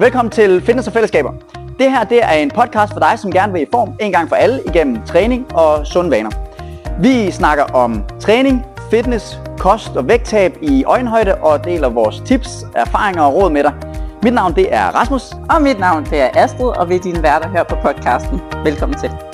Velkommen til Fitness og Fællesskaber. Det her det er en podcast for dig, som gerne vil i form en gang for alle igennem træning og sunde vaner. Vi snakker om træning, fitness, kost og vægttab i øjenhøjde og deler vores tips, erfaringer og råd med dig. Mit navn det er Rasmus. Og mit navn det er Astrid, og vi er dine værter her på podcasten. Velkommen til.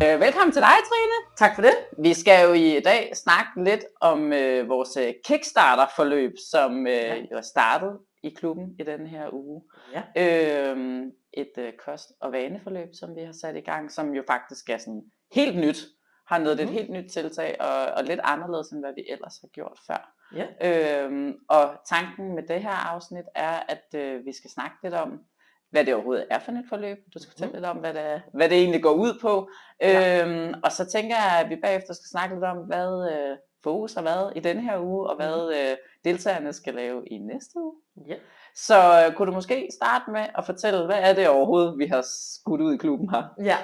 Velkommen til dig, Trine. Tak for det. Vi skal jo i dag snakke lidt om øh, vores øh, Kickstarter-forløb, som øh, ja. jo er startet i klubben i den her uge. Ja. Øh, et øh, kost- og vaneforløb, som vi har sat i gang, som jo faktisk er sådan helt nyt. Har noget mm. et helt nyt tiltag, og, og lidt anderledes, end hvad vi ellers har gjort før. Ja. Øhm, og tanken med det her afsnit er, at øh, vi skal snakke lidt om, hvad det overhovedet er for et forløb. Du skal fortælle Mhm. lidt om, hvad det, hvad det egentlig går ud på. Ja. Øhm, og så tænker jeg, at vi bagefter skal snakke lidt om, hvad øh, fokus har været i denne her uge, og hvad Mhm. øh, deltagerne skal lave i næste uge. Ja. Så øh, kunne du måske starte med at fortælle, hvad er det overhovedet, vi har skudt ud i klubben her? ja.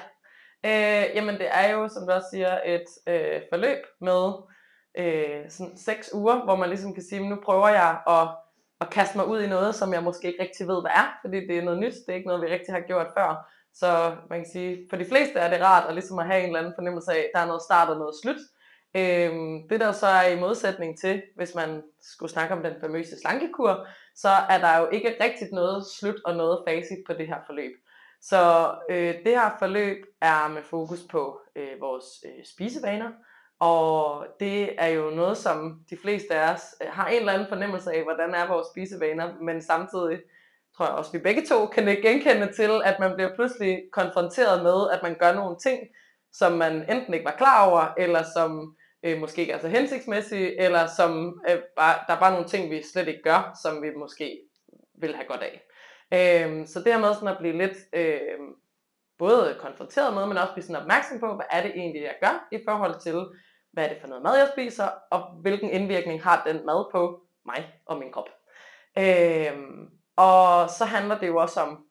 Øh, jamen det er jo, som du også siger, et øh, forløb med øh, sådan seks uger, hvor man ligesom kan sige, nu prøver jeg at, at kaste mig ud i noget, som jeg måske ikke rigtig ved, hvad er, fordi det er noget nyt, det er ikke noget, vi rigtig har gjort før. Så man kan sige, for de fleste er det rart at, ligesom at have en eller anden fornemmelse af, at der er noget start og noget slut. Øhm, det der så er i modsætning til, hvis man skulle snakke om den famøse slankekur, så er der jo ikke rigtigt noget slut og noget facit på det her forløb. Så øh, det her forløb er med fokus på øh, vores øh, spisevaner, og det er jo noget, som de fleste af os øh, har en eller anden fornemmelse af, hvordan er vores spisevaner, men samtidig tror jeg også, vi begge to kan ikke genkende til, at man bliver pludselig konfronteret med, at man gør nogle ting, som man enten ikke var klar over, eller som øh, måske ikke er så hensigtsmæssige, eller som øh, bare, der er bare nogle ting, vi slet ikke gør, som vi måske vil have godt af. Øh, så det her med sådan at blive lidt øh, både konfronteret med, men også blive sådan opmærksom på, hvad er det egentlig, jeg gør i forhold til, hvad er det for noget mad, jeg spiser, og hvilken indvirkning har den mad på mig og min krop. Øhm, og så handler det jo også om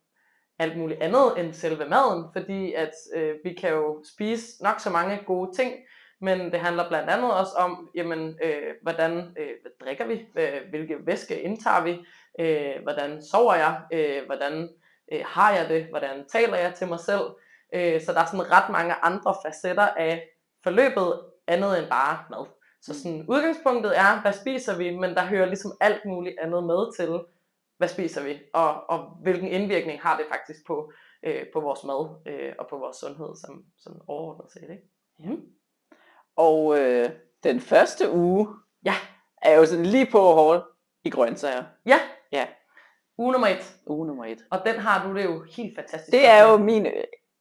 alt muligt andet end selve maden, fordi at øh, vi kan jo spise nok så mange gode ting, men det handler blandt andet også om, jamen, øh, hvordan øh, hvad drikker vi, øh, hvilke væske indtager vi, øh, hvordan sover jeg, øh, hvordan øh, har jeg det, hvordan taler jeg til mig selv. Øh, så der er sådan ret mange andre facetter af forløbet, andet end bare mad. Så sådan, udgangspunktet er, hvad spiser vi, men der hører ligesom alt muligt andet med til, hvad spiser vi, og, og hvilken indvirkning har det faktisk på, øh, på vores mad øh, og på vores sundhed som, som overordnet set. Ikke? Mm. Og øh, den første uge Ja. er jo sådan lige på hårdt i grøntsager. Ja. Ja. Uge nummer et. Uge nummer et. Og den har du det jo helt fantastisk. Det er jo min,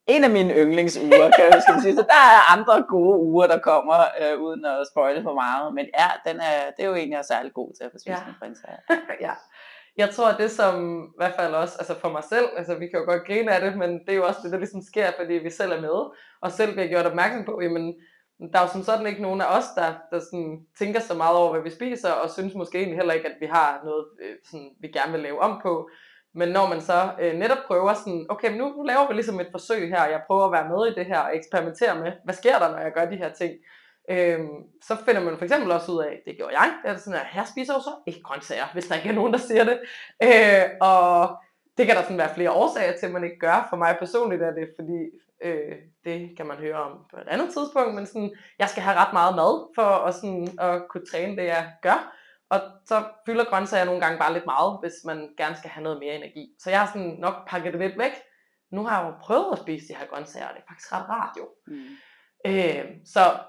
en af mine yndlingsuger, kan jeg man sige. Så der er andre gode uger, der kommer, øh, uden at spoile for meget. Men ja, den er, det er jo en, jeg er særlig god til at få spist Ja. med grøntsager. ja. Jeg tror, at det som i hvert fald også, altså for mig selv, altså vi kan jo godt grine af det, men det er jo også det, der ligesom sker, fordi vi selv er med, og selv bliver gjort opmærksom på, jamen, der er jo som sådan ikke nogen af os, der, der sådan tænker så meget over, hvad vi spiser, og synes måske egentlig heller ikke, at vi har noget, øh, sådan, vi gerne vil lave om på. Men når man så øh, netop prøver sådan, okay, men nu, nu laver vi ligesom et forsøg her, jeg prøver at være med i det her, og eksperimentere med, hvad sker der, når jeg gør de her ting? Øhm, så finder man for eksempel også ud af, det gjorde jeg, det er sådan, at her spiser jo så ikke grøntsager, hvis der ikke er nogen, der siger det. Øh, og det kan der sådan være flere årsager til, at man ikke gør. For mig personligt er det, fordi øh, det kan man høre om på et andet tidspunkt, men sådan, jeg skal have ret meget mad for at, sådan, at kunne træne det, jeg gør. Og så fylder grøntsager nogle gange bare lidt meget, hvis man gerne skal have noget mere energi. Så jeg har sådan nok pakket det lidt væk. Nu har jeg jo prøvet at spise de her grøntsager, og det er faktisk ret rart jo. Mm. Øh, så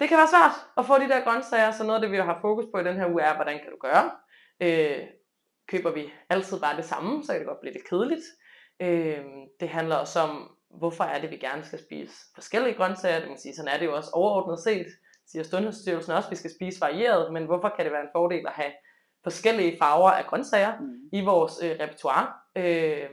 det kan være svært at få de der grøntsager, så noget af det, vi har fokus på i den her uge, er, hvordan kan du gøre? Øh, køber vi altid bare det samme, så kan det godt blive lidt kedeligt. Øh, det handler også om, hvorfor er det, vi gerne skal spise forskellige grøntsager. Det må sige, sådan er det jo også overordnet set, siger Sundhedsstyrelsen også, at vi skal spise varieret, men hvorfor kan det være en fordel at have forskellige farver af grøntsager Mm. i vores øh, repertoire? Øh,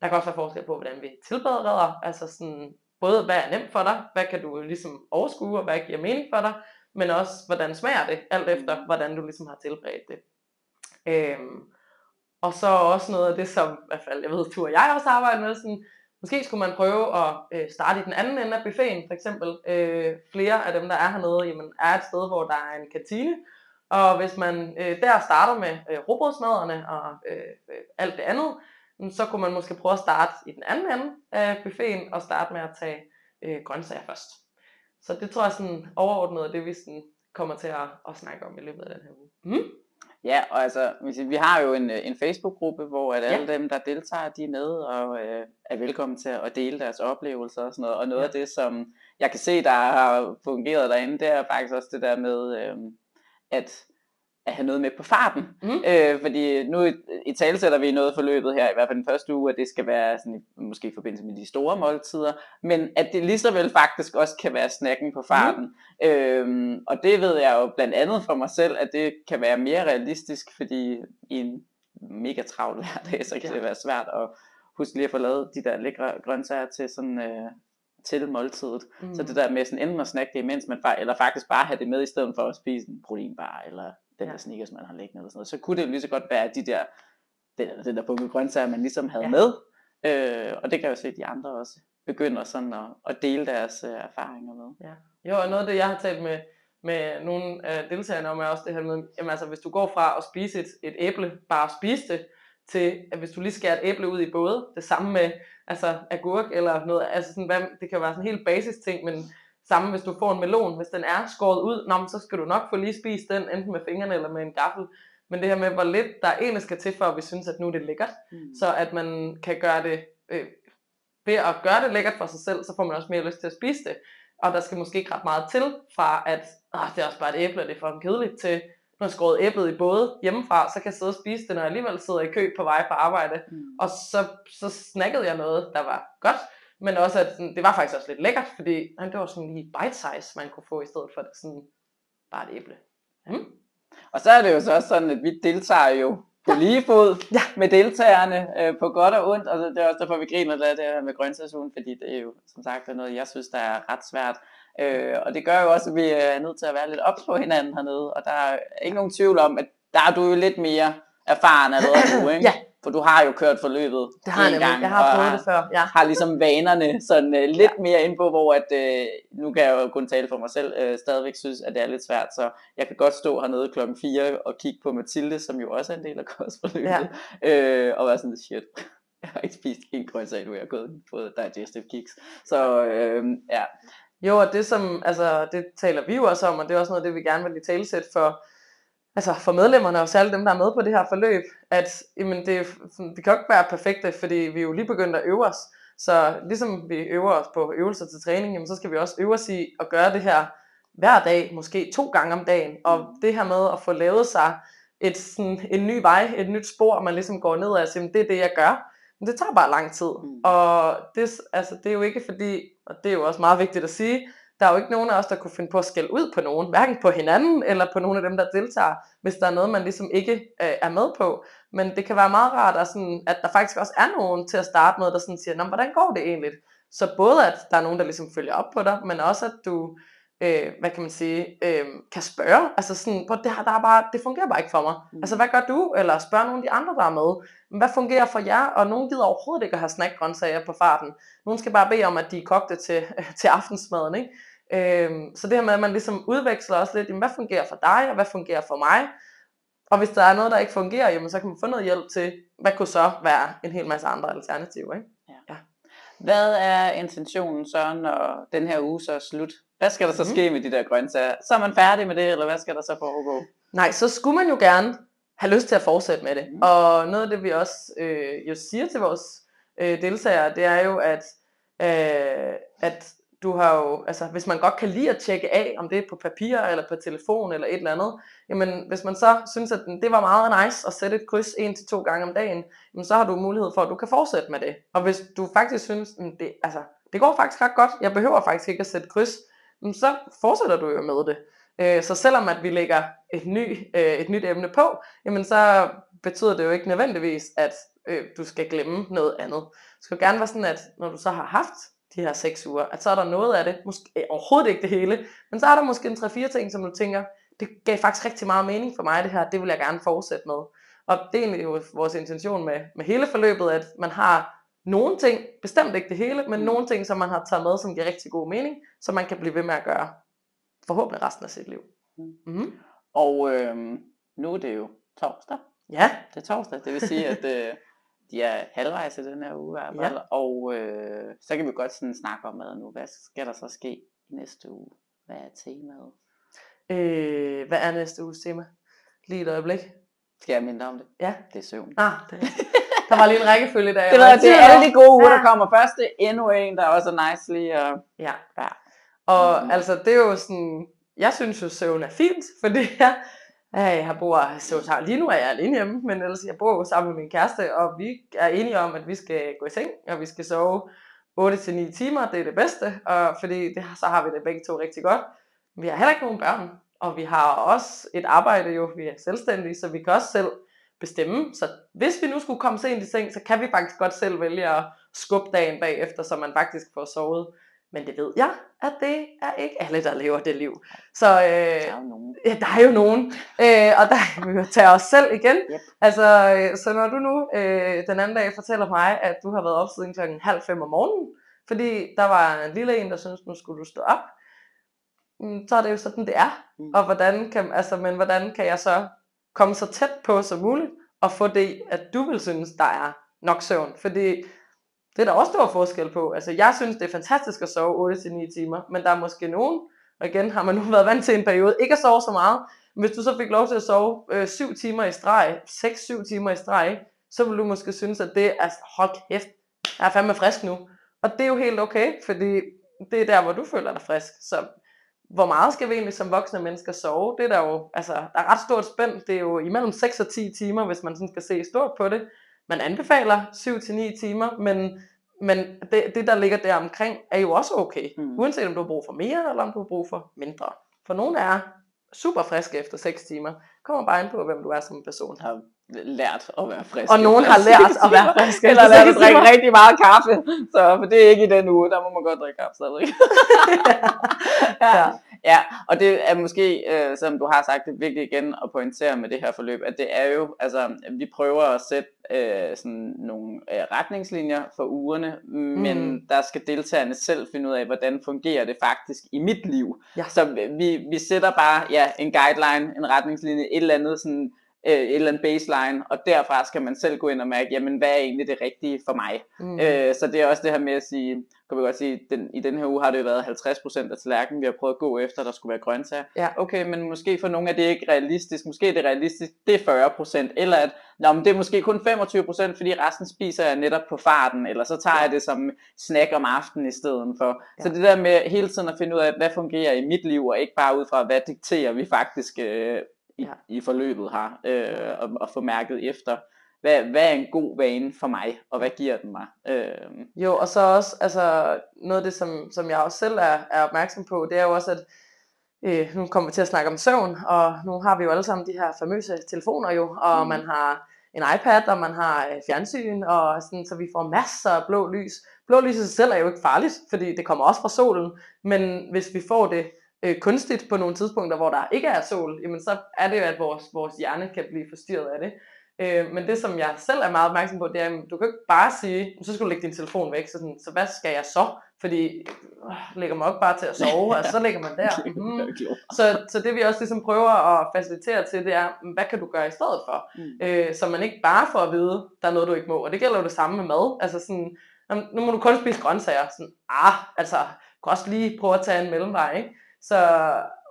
der kan også være forskel på, hvordan vi tilbereder, altså sådan, både hvad er nemt for dig, hvad kan du ligesom overskue, og hvad giver mening for dig, men også hvordan smager det, alt efter hvordan du ligesom har tilberedt det. Øhm, og så også noget af det, som i hvert fald, jeg ved, du og jeg også arbejder med, sådan, Måske skulle man prøve at øh, starte i den anden ende af buffeten, for eksempel. Øh, flere af dem, der er hernede, jamen, er et sted, hvor der er en kantine, og hvis man øh, der starter med øh, robotsmaderne og øh, øh, alt det andet, så kunne man måske prøve at starte i den anden ende af buffeten og starte med at tage øh, grøntsager først. Så det tror jeg sådan overordnet er det, vi sådan kommer til at, at snakke om i løbet af den her uge. Mm. Ja, og altså, vi har jo en, en Facebook-gruppe, hvor at alle ja. dem, der deltager, de er med og øh, er velkommen til at dele deres oplevelser og sådan noget. Og noget ja. af det, som jeg kan se, der har fungeret derinde, det er faktisk også det der med, øh, at at have noget med på farten. Mm. Øh, fordi nu i, i tale sætter vi noget forløbet her, i hvert fald den første uge, at det skal være sådan, måske i forbindelse med de store måltider, men at det lige så vel faktisk også kan være snakken på farten. Mm. Øhm, og det ved jeg jo blandt andet for mig selv, at det kan være mere realistisk, fordi i en mega travl hverdag, så kan ja. det være svært at huske lige at få lavet de der lækre grøntsager til sådan... Øh, til måltidet. Mm. Så det der med sådan enten at snakke det imens man, eller faktisk bare have det med i stedet for at spise en proteinbar, eller den ja. der sneakers, man har liggende, eller sådan noget, så kunne det jo lige så godt være de der, den, den der bunke grøntsager, man ligesom havde ja. med. Øh, og det kan jeg jo se, at de andre også begynder sådan at, at dele deres uh, erfaringer med. Ja. Jo, og noget af det, jeg har talt med, med nogle af deltagerne om, er også det her med, jamen altså, hvis du går fra at spise et, et æble, bare spise det, til at hvis du lige skærer et æble ud i både, det samme med altså agurk eller noget, altså sådan, hvad, det kan være sådan en helt basis ting, men Samme hvis du får en melon, hvis den er skåret ud, nå, så skal du nok få lige spist den, enten med fingrene eller med en gaffel. Men det her med, hvor lidt der egentlig skal til, for at vi synes, at nu er det lækkert. Mm. Så at man kan gøre det, øh, ved at gøre det lækkert for sig selv, så får man også mere lyst til at spise det. Og der skal måske ikke ret meget til, fra at ah, det er også bare et æble, og det er for kedeligt, til når jeg skåret æblet i både hjemmefra, så kan jeg sidde og spise det, når jeg alligevel sidder i kø på vej på arbejde. Mm. Og så, så snakkede jeg noget, der var godt, men også, at det var faktisk også lidt lækkert, fordi det var sådan lige bite size, man kunne få i stedet for det sådan bare et æble. Mm. Og så er det jo så også sådan, at vi deltager jo på ja. lige fod ja. med deltagerne øh, på godt og ondt, og det er også derfor, vi griner lidt det her med grøntsagsugen, fordi det er jo som sagt noget, jeg synes, der er ret svært. Øh, og det gør jo også, at vi er nødt til at være lidt ops på hinanden hernede, og der er ikke nogen tvivl om, at der er du jo lidt mere erfaren allerede nu, ikke? ja, for du har jo kørt forløbet det har en gang, jeg har prøvet det før. Ja. har ligesom vanerne sådan uh, lidt ja. mere ind på, hvor at, uh, nu kan jeg jo kun tale for mig selv, uh, stadigvæk synes, at det er lidt svært, så jeg kan godt stå hernede klokken 4 og kigge på Mathilde, som jo også er en del af kostforløbet, ja. uh, og være sådan, shit, jeg har ikke spist en grøntsag nu, jeg har gået på digestive kicks. Så uh, ja. Jo, og det som, altså det taler vi jo også om, og det er også noget, det vi gerne vil i talesæt for, altså for medlemmerne og særligt dem, der er med på det her forløb, at jamen det, vi kan jo ikke være perfekte, fordi vi er jo lige begyndt at øve os. Så ligesom vi øver os på øvelser til træning, jamen så skal vi også øve os i at gøre det her hver dag, måske to gange om dagen. Og det her med at få lavet sig et, sådan, en ny vej, et nyt spor, man ligesom går ned og siger, det er det, jeg gør. Men det tager bare lang tid. Mm. Og det, altså, det er jo ikke fordi, og det er jo også meget vigtigt at sige, der er jo ikke nogen af os, der kunne finde på at skælde ud på nogen, hverken på hinanden eller på nogle af dem, der deltager, hvis der er noget, man ligesom ikke øh, er med på. Men det kan være meget rart, at, sådan, at der faktisk også er nogen til at starte med, der sådan siger, hvordan går det egentlig? Så både at der er nogen, der ligesom følger op på dig, men også at du øh, hvad kan man sige, øh, kan spørge. Altså sådan, hvor det, her, der er bare, det fungerer bare ikke for mig. Mm. Altså hvad gør du? Eller spørg nogle af de andre, der er med. Hvad fungerer for jer? Og nogen gider overhovedet ikke at have snackgrøntsager på farten. Nogen skal bare bede om, at de er kogte til, til aftensmaden. Ikke? Øh, så det her med, at man ligesom udveksler også lidt, jamen, hvad fungerer for dig, og hvad fungerer for mig? Og hvis der er noget, der ikke fungerer, jamen, så kan man få noget hjælp til, hvad kunne så være en hel masse andre alternativer. Ikke? Ja. ja. Hvad er intentionen så, når den her uge så er slut? Hvad skal der så mm. ske med de der grøntsager? Så er man færdig med det, eller hvad skal der så foregå? Nej, så skulle man jo gerne have lyst til at fortsætte med det. Mm. Og noget af det, vi også øh, jo siger til vores øh, deltagere, det er jo, at, øh, at du har jo, altså hvis man godt kan lide at tjekke af, om det er på papir eller på telefon eller et eller andet, jamen hvis man så synes, at det var meget nice at sætte et kryds en til to gange om dagen, jamen så har du mulighed for, at du kan fortsætte med det. Og hvis du faktisk synes, at det, altså, det går faktisk ret godt, jeg behøver faktisk ikke at sætte kryds, så fortsætter du jo med det. Øh, så selvom at vi lægger et, ny, øh, et nyt emne på, jamen så betyder det jo ikke nødvendigvis, at øh, du skal glemme noget andet. Det skal gerne være sådan, at når du så har haft de her seks uger, at så er der noget af det, måske overhovedet ikke det hele, men så er der måske en 3-4 ting, som du tænker, det gav faktisk rigtig meget mening for mig det her, det vil jeg gerne fortsætte med. Og det er egentlig jo vores intention med, med hele forløbet, at man har nogle ting, bestemt ikke det hele, men Mm. nogle ting, som man har taget med, som giver rigtig god mening, som man kan blive ved med at gøre forhåbentlig resten af sit liv. Mm. Mm. Og øhm, nu er det jo torsdag. Ja, Det er torsdag, det vil sige, at øh, de er halvvejs i den her uge i hvert fald. Og øh, så kan vi godt sådan snakke om mad nu. Hvad skal der så ske i næste uge? Hvad er temaet? øh, hvad er næste uges tema? Lige et øjeblik. Skal jeg minde om det? Ja. Det er søvn. Ah, det, der var lige en rækkefølge der. Det, var det er alle de gode uger, der Ja. kommer først. Det er endnu en, der også er nice lige. Og, Ja. Ja. Og Mhm. altså, det er jo sådan, jeg synes jo, søvn er fint, fordi jeg, jeg har bor, så så lige nu er jeg alene hjemme, men ellers jeg bor jo sammen med min kæreste, og vi er enige om, at vi skal gå i seng, og vi skal sove 8-9 timer, det er det bedste, og fordi det, så har vi det begge to rigtig godt. Vi har heller ikke nogen børn, og vi har også et arbejde jo, vi er selvstændige, så vi kan også selv bestemme. Så hvis vi nu skulle komme sent i seng, så kan vi faktisk godt selv vælge at skubbe dagen bagefter, så man faktisk får sovet. Men det ved jeg, at det er ikke alle, der lever det liv. Så øh, Der er jo nogen. Ja, der er jo nogen, øh, og der vi jo tage os selv igen. Yep. Altså, øh, så når du nu øh, den anden dag fortæller mig, at du har været op siden klokken halv fem om morgenen, fordi der var en lille en, der synes nu skulle du stå op, mm, så er det jo sådan, det er. Mm. Og hvordan kan, altså, men hvordan kan jeg så komme så tæt på som muligt, og få det, at du vil synes, der er nok søvn? Fordi det er der også stor forskel på. Altså, jeg synes, det er fantastisk at sove 8-9 timer, men der er måske nogen, og igen har man nu været vant til en periode, ikke at sove så meget, men hvis du så fik lov til at sove øh, 7 timer i streg, 6-7 timer i streg, så vil du måske synes, at det er, hold kæft, jeg er fandme frisk nu. Og det er jo helt okay, fordi det er der, hvor du føler dig frisk. Så hvor meget skal vi egentlig som voksne mennesker sove? Det er der jo, altså, der er ret stort spænd. Det er jo imellem 6 og 10 timer, hvis man sådan skal se stort på det. Man anbefaler 7-9 timer, men, men det, det, der ligger der omkring, er jo også okay. Mm. Uanset om du har brug for mere, eller om du har brug for mindre. For nogle er super friske efter 6 timer. Kommer bare ind på, hvem du er som person. har lært at være frisk. Og nogen har lært at være friske. Eller lært at drikke rigtig meget kaffe. Så for det er ikke i den uge, der må man godt drikke kaffe stadig. ja. Ja. ja, og det er måske, øh, som du har sagt, det er vigtigt igen at pointere med det her forløb, at det er jo, altså vi prøver at sætte øh, sådan nogle øh, retningslinjer for ugerne, men Mm. der skal deltagerne selv finde ud af, hvordan fungerer det faktisk i mit liv. Ja. Så vi, vi sætter bare ja, en guideline, en retningslinje, et eller andet sådan, øh, et eller andet baseline, og derfra skal man selv gå ind og mærke, jamen hvad er egentlig det rigtige for mig? Mm. Øh, så det er også det her med at sige, kan vi godt sige, den, i den her uge har det jo været 50% af tallerkenen, vi har prøvet at gå efter, der skulle være grøntsager. Ja. Okay, men måske for nogle af det ikke realistisk, måske er det realistisk, det er 40%, eller at nå, men det er måske kun 25%, fordi resten spiser jeg netop på farten, eller så tager Ja. jeg det som snack om aftenen i stedet for. Ja. Så det der med hele tiden at finde ud af, hvad fungerer i mit liv, og ikke bare ud fra, hvad dikterer vi faktisk øh, i, Ja. i forløbet her, øh, og, og få mærket efter. Hvad, hvad er en god vane for mig, og hvad giver den mig? Øh, Jo, og så også, altså noget af det, som, som jeg også selv er, er opmærksom på, det er jo også, at øh, nu kommer vi til at snakke om søvn, og nu har vi jo alle sammen de her famøse telefoner jo, og Mm. man har en iPad, og man har øh, fjernsyn, og sådan, så vi får masser af blå lys. Blå lys i sig selv er jo ikke farligt, fordi det kommer også fra solen, men hvis vi får det øh, kunstigt på nogle tidspunkter, hvor der ikke er sol, jamen så er det jo, at vores, vores hjerne kan blive forstyrret af det. Øh, men det, som jeg selv er meget opmærksom på, det er, at du kan ikke bare sige, så skal du lægge din telefon væk, så, sådan, så hvad skal jeg så? Fordi øh, lægger man ikke bare til at sove, og så ligger man der. Mm. Så, så det vi også ligesom prøver at facilitere til, det er, hvad kan du gøre i stedet for? Mm. Øh, så man ikke bare får at vide, der er noget, du ikke må. Og det gælder jo det samme med mad. Altså sådan, "Nå, nu må du kun spise grøntsager. Sådan, ah, altså, kan også lige prøve at tage en mellemvej, ikke? Så,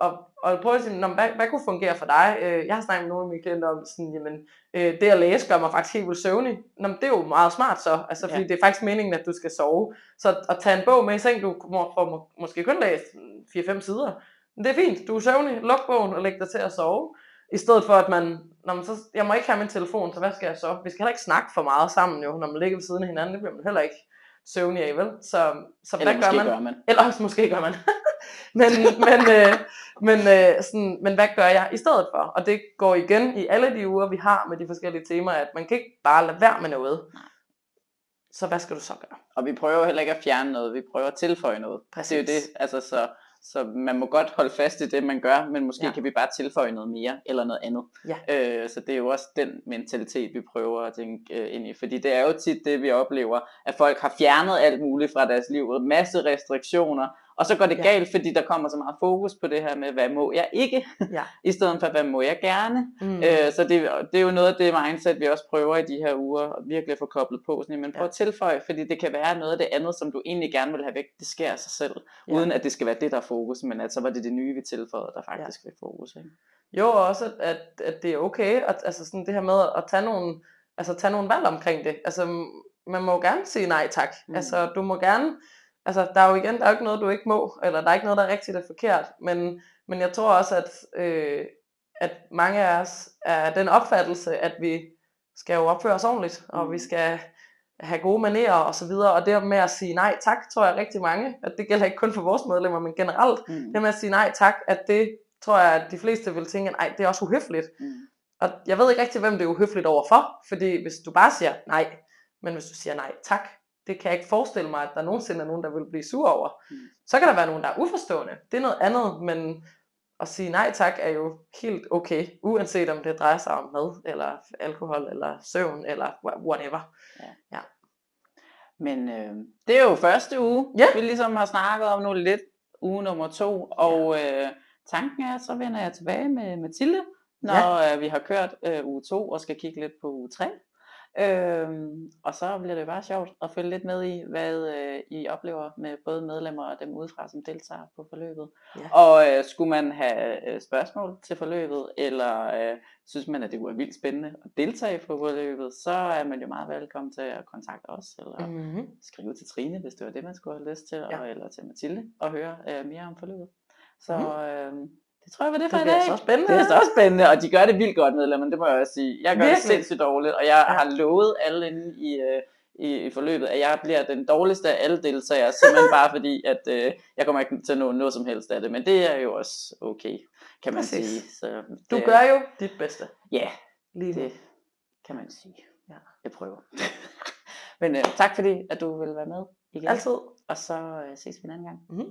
og, og prøve at sige, "Nå, men hvad, hvad kunne fungere for dig? Øh, jeg har snakket med nogle af mine klienter om, sådan, jamen, øh, det at læse gør mig faktisk helt vildt søvnig. Nå, men det er jo meget smart så, altså, fordi Ja. det er faktisk meningen, at du skal sove. Så at tage en bog med i seng, du må, får må, måske kun læse 4-5 sider, men det er fint, du er søvnig, luk bogen og læg dig til at sove. I stedet for at man, når man så, jeg må ikke have min telefon, så hvad skal jeg så? Vi skal heller ikke snakke for meget sammen jo, når man ligger ved siden af hinanden, det bliver man heller ikke søvnig af, vel? Så, så Eller hvad gør man? gør man. Eller også måske gør man. men, men, øh, men, øh, sådan, men hvad gør jeg i stedet for? Og det går igen i alle de uger, vi har med de forskellige temaer, at man kan ikke bare lade være med noget. Så hvad skal du så gøre? Og vi prøver heller ikke at fjerne noget, vi prøver at tilføje noget. Præcis. Det er jo det, altså så, så man må godt holde fast i det, man gør, men måske Ja. kan vi bare tilføje noget mere, eller noget andet. Ja. Øh, så det er jo også den mentalitet, vi prøver at tænke øh, ind i, fordi det er jo tit det, vi oplever, at folk har fjernet alt muligt fra deres liv, masse restriktioner, og så går det Ja. galt, fordi der kommer så meget fokus på det her med, hvad må jeg ikke, Ja. i stedet for, hvad må jeg gerne. Mm. Øh, så det, det er jo noget af det mindset, vi også prøver i de her uger, at virkelig få koblet på. Sådan, men prøv Ja. at tilføje, fordi det kan være noget af det andet, som du egentlig gerne vil have væk, det sker af sig selv, Ja. uden at det skal være det, der er fokus, men at så var det det nye, vi tilføjede, der faktisk ja. fik fokus. Ikke? Jo, og også, at, at, det er okay, at, altså sådan det her med at tage nogle, altså tage nogle valg omkring det. Altså, man må jo gerne sige nej tak. Mm. Altså, du må gerne, altså, der er jo igen, der er jo ikke noget, du ikke må, eller der er ikke noget, der er rigtigt eller forkert, men, men jeg tror også, at, øh, at mange af os er den opfattelse, at vi skal jo opføre os ordentligt, og Mm. vi skal have gode manerer og så videre, og det med at sige nej tak, tror jeg rigtig mange, at det gælder ikke kun for vores medlemmer, men generelt, Mm. det med at sige nej tak, at det tror jeg, at de fleste vil tænke, nej, det er også uhøfligt. Mm. Og jeg ved ikke rigtig, hvem det er uhøfligt overfor, fordi hvis du bare siger nej, men hvis du siger nej tak, det kan jeg ikke forestille mig, at der nogensinde er nogen, der vil blive sur over. Mm. Så kan der være nogen, der er uforstående. Det er noget andet, men at sige nej tak er jo helt okay, uanset om det drejer sig om mad, eller alkohol, eller søvn, eller wha- whatever. Men øh, det er jo første uge, Ja. vi ligesom har snakket om nu lidt, uge nummer to, og øh, tanken er, så vender jeg tilbage med Mathilde, når ja. øh, vi har kørt øh, uge to og skal kigge lidt på uge tre. Øhm, og så bliver det bare sjovt at følge lidt med i, hvad øh, I oplever med både medlemmer og dem udefra, som deltager på forløbet. Ja. Og øh, skulle man have øh, spørgsmål til forløbet, eller øh, synes man, at det var vildt spændende at deltage på forløbet, så er man jo meget velkommen til at kontakte os, eller Mm-hmm. skrive til Trine, hvis det var det, man skulle have lyst til, Ja. ja. eller til Mathilde, og høre øh, mere om forløbet. Så Mhm. øh, det tror jeg var det for Det i dag. bliver så spændende. Det er så spændende, og de gør det vildt godt, medlemmer, det må jeg også sige. Jeg gør det Virkelig. sindssygt dårligt, og jeg Ja. har lovet alle inde i, øh, i, i forløbet, at jeg bliver den dårligste af alle deltagere, simpelthen bare fordi, at øh, jeg kommer ikke til at nå noget som helst af det, men det er jo også okay, kan man Præcis. sige. Så Du det, gør jo dit bedste. Ja, Lige det kan man sige. Ja. Jeg prøver. men øh, tak fordi, at du vil være med igen, Altid. og så øh, ses vi en anden gang.